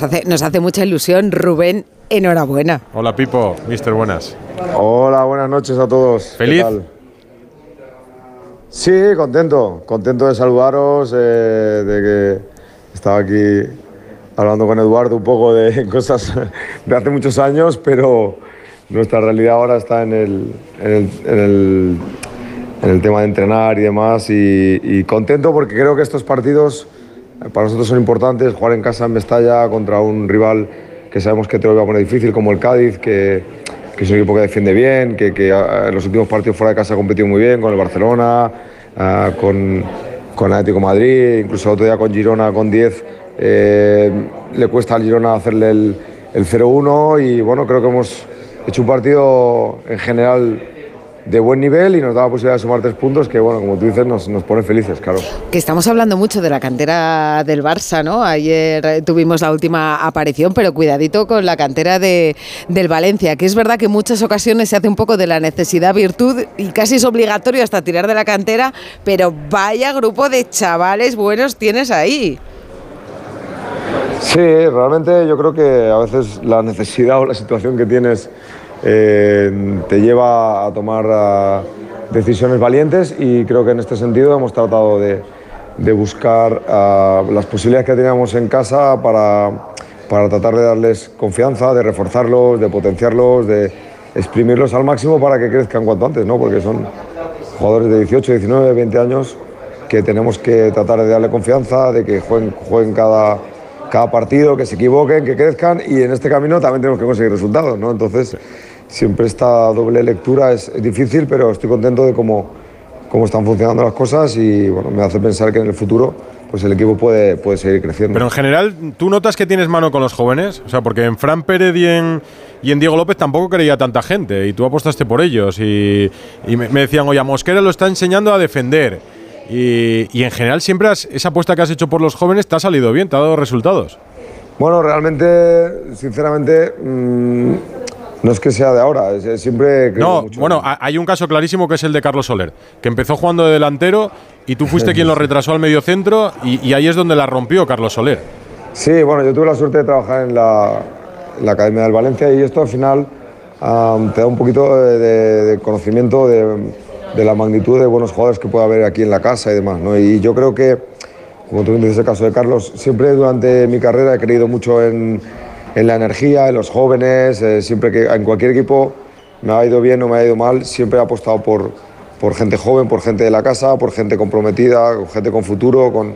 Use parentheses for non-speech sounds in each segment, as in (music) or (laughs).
Nos hace, nos hace mucha ilusión, Rubén, enhorabuena. Hola Pipo, mister, buenas. Hola, buenas noches a todos. ¿Qué ¿Feliz? tal? Sí, contento, contento de saludaros, eh, de que estaba aquí hablando con Eduardo un poco de (laughs) cosas de hace muchos años, pero nuestra realidad ahora está en el, en el, en el- en el tema de entrenar y demás, y, y contento porque creo que estos partidos para nosotros son importantes, jugar en casa en Mestalla contra un rival que sabemos que te lo va a poner difícil, como el Cádiz, que, es un equipo que defiende bien, que, ah, en los últimos partidos fuera de casa ha competido muy bien, con el Barcelona, ah, con, Atlético Madrid, incluso el otro día con Girona, con 10, eh, le cuesta al Girona hacerle el, el 0-1 y bueno, creo que hemos hecho un partido en general de buen nivel y nos da la posibilidad de sumar tres puntos que, bueno, como tú dices, nos, nos pone felices, claro. Que estamos hablando mucho de la cantera del Barça, ¿no? Ayer eh, tuvimos la última aparición, pero cuidadito con la cantera de, del Valencia, que es verdad que en muchas ocasiones se hace un poco de la necesidad virtud y casi es obligatorio hasta tirar de la cantera, pero vaya grupo de chavales buenos tienes ahí. Sí, realmente yo creo que a veces la necesidad o la situación que tienes eh, te lleva a tomar decisiones valientes y creo que en este sentido hemos tratado de, buscar las posibilidades que teníamos en casa para, para tratar de darles confianza, de reforzarlos, de potenciarlos, de exprimirlos al máximo para que crezcan cuanto antes, ¿no? porque son jugadores de 18, 19, 20 años que tenemos que tratar de darle confianza, de que jueguen, jueguen cada, cada partido, que se equivoquen, que crezcan y en este camino también tenemos que conseguir resultados. ¿no? Entonces, siempre esta doble lectura es, es difícil, pero estoy contento de cómo, cómo están funcionando las cosas y bueno, me hace pensar que en el futuro pues el equipo puede, puede seguir creciendo. Pero en general, ¿tú notas que tienes mano con los jóvenes? O sea, porque en Fran Pérez y en, y en Diego López tampoco creía tanta gente y tú apostaste por ellos. Y, y me, me decían, oye, a Mosquera lo está enseñando a defender. Y, y en general, siempre has- esa apuesta que has hecho por los jóvenes te ha salido bien, te ha dado resultados. Bueno, realmente, sinceramente, mm, no es que sea de ahora, es- es siempre No, mucho. bueno, ha- hay un caso clarísimo que es el de Carlos Soler, que empezó jugando de delantero y tú fuiste quien lo (laughs) retrasó al medio centro y, y ahí es donde la rompió Carlos Soler. Sí, bueno, yo tuve la suerte de trabajar en la, en la Academia del Valencia y esto al final te da un poquito de, de- de conocimiento de, de la magnitud de buenos jugadores que puede haber aquí en la casa y demás. ¿no? Y yo creo que, como tú dices el caso de Carlos, siempre durante mi carrera he creído mucho en, en la energía, en los jóvenes, eh, siempre que en cualquier equipo me ha ido bien o me ha ido mal, siempre he apostado por, por gente joven, por gente de la casa, por gente comprometida, gente con futuro, con,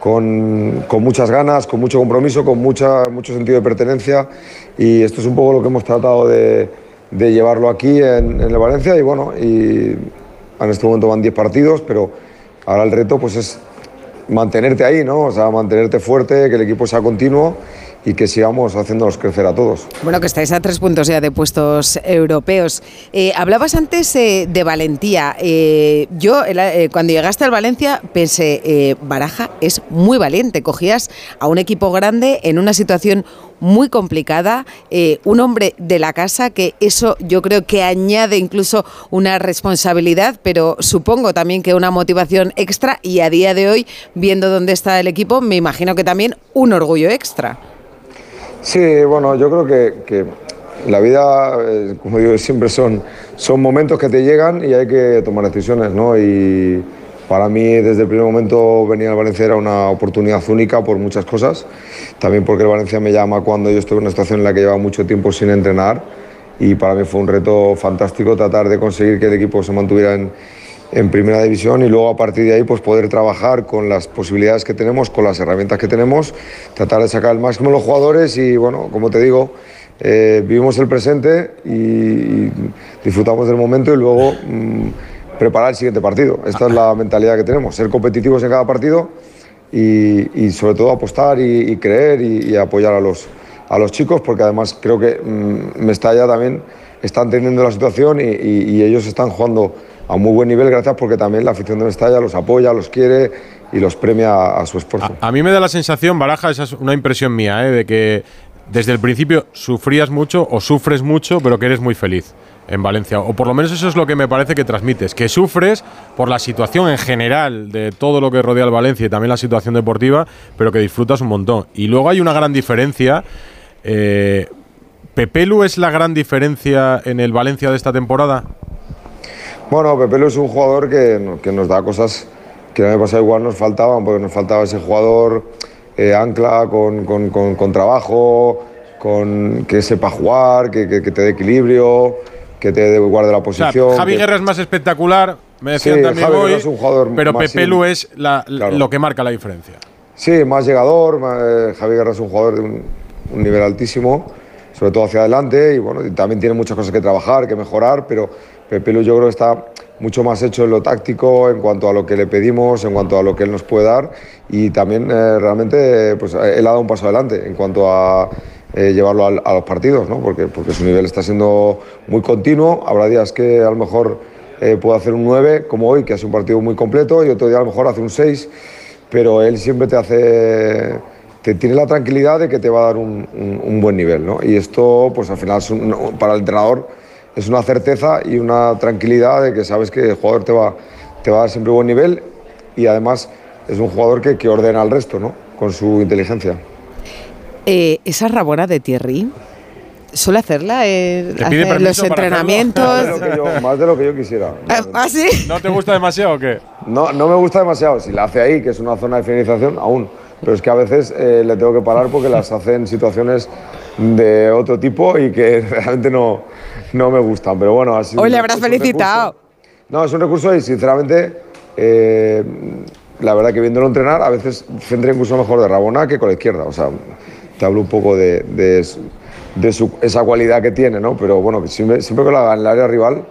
con, con muchas ganas, con mucho compromiso, con mucha, mucho sentido de pertenencia. Y esto es un poco lo que hemos tratado de, llevarlo aquí en, en el Valencia. Y bueno, y en este momento van 10 partidos, pero ahora el reto pues es mantenerte ahí, ¿no? O sea, mantenerte fuerte, que el equipo sea continuo y que sigamos haciéndonos crecer a todos. Bueno, que estáis a tres puntos ya de puestos europeos. Eh, hablabas antes eh, de valentía. Eh, yo, cuando llegaste al Valencia, pensé, Baraja es muy valiente. Cogías a un equipo grande en una situación muy complicada, un hombre de la casa, que eso yo creo que añade incluso una responsabilidad, pero supongo también que una motivación extra y a día de hoy, viendo dónde está el equipo, me imagino que también un orgullo extra. Sí, bueno, yo creo que, que la vida, eh, como digo, siempre son, son momentos que te llegan y hay que tomar decisiones, ¿no? Y para mí, desde el primer momento, venir al Valencia era una oportunidad única por muchas cosas. También porque el Valencia me llama cuando yo estuve en una situación en la que llevaba mucho tiempo sin entrenar y para mí fue un reto fantástico tratar de conseguir que el equipo se mantuviera en, en primera división y luego a partir de ahí pues poder trabajar con las posibilidades que tenemos, con las herramientas que tenemos, tratar de sacar el máximo de los jugadores y bueno, como te digo, eh, vivimos el presente y, disfrutamos del momento y luego mm, preparar el siguiente partido. Esta es la mentalidad que tenemos, ser competitivos en cada partido y, y sobre todo apostar y, y creer y, y apoyar a los, a los chicos porque además creo que mm, Mestalla también está entendiendo la situación y ellos están jugando a muy buen nivel gracias porque también la afición de Mestalla los apoya, los quiere y los premia a, su esfuerzo. A mí me da la sensación, Baraja, esa es una impresión mía, ¿eh? de que desde el principio sufrías mucho o sufres mucho, pero que eres muy feliz en Valencia. O por lo menos eso es lo que me parece que transmites, que sufres por la situación en general de todo lo que rodea al Valencia y también la situación deportiva, pero que disfrutas un montón. Y luego hay una gran diferencia. Eh, ¿Pepelu es la gran diferencia en el Valencia de esta temporada? Bueno, Pepelu es un jugador que, que nos da cosas que el año pasado igual nos faltaban, porque nos faltaba ese jugador eh, ancla con, con, con, con, trabajo, con que sepa jugar, que, que, que te dé equilibrio, que te guarde la posición. O sea, Javi Guerra es más espectacular, me decían Sí, también Javi hoy, es un jugador pero más Pepelu in- es la- Claro. lo que marca la diferencia. Sí, más llegador. más- eh, Javi Guerra es un jugador de un, un nivel altísimo, sobre todo hacia adelante. Y bueno, también tiene muchas cosas que trabajar, que mejorar, pero Pepe yo creo que está mucho más hecho en lo táctico, en cuanto a lo que le pedimos, en cuanto a lo que él nos puede dar. Y también eh, realmente pues, él ha dado un paso adelante en cuanto a eh, llevarlo a, los partidos, ¿no? porque, porque su nivel está siendo muy continuo. Habrá días que a lo mejor eh, puede hacer un 9, como hoy, que hace un partido muy completo, y otro día a lo mejor hace un 6 pero él siempre te hace te tiene la tranquilidad de que te va a dar un, un- un buen nivel ¿no? y esto pues al final es un- para el entrenador es una certeza y una tranquilidad de que sabes que el jugador te va, te va a dar siempre buen nivel y además es un jugador que, que ordena al resto ¿no? con su inteligencia Eh, esa rabona de Thierry, ¿suele hacerla en ¿Te pide hace permiso los entrenamientos? más de, lo que yo, más de lo que yo quisiera (laughs) Ah, ¿Ah, sí? ¿No te gusta demasiado o qué? No, no me gusta demasiado. Si la hace ahí, que es una zona de finalización, aún. Pero es que a veces eh, le tengo que parar porque las hace en situaciones de otro tipo y que (laughs) realmente no, no me gustan. Pero bueno, así. Hoy le habrás felicitado. No, es un recurso y sinceramente, eh, la verdad que viéndolo entrenar, a veces centra incluso mejor de Rabona que con la izquierda. O sea, te hablo un poco de, de, de su- esa cualidad que tiene, ¿no? Pero bueno, siempre que lo haga en el área rival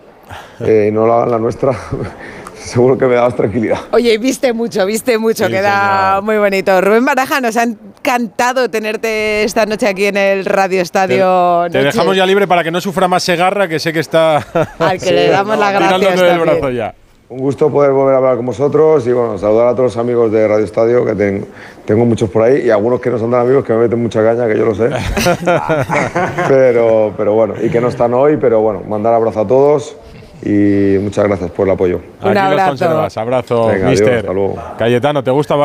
eh, y no lo haga en la nuestra, (laughs) seguro que me da más tranquilidad. Oye, viste mucho, viste mucho, Sí, queda señor. muy bonito. Rubén Baraja, nos ha encantado tenerte esta noche aquí en el Radio Estadio. Te Noche, dejamos ya libre para que no sufra más Segarra, que sé que está (laughs) Al que Sí, le damos no, las gracias del también. brazo ya. Un gusto poder volver a hablar con vosotros y bueno, saludar a todos los amigos de Radio Estadio, que ten- tengo muchos por ahí y algunos que no son tan amigos que me meten mucha caña, que yo lo sé. (laughs) (laughs) pero, pero bueno, y que no están hoy, pero bueno, mandar abrazo a todos y muchas gracias por el apoyo. Un Aquí los abrazo. conservas. Abrazo, Venga, adiós, mister. hasta luego. Cayetano, ¿te gusta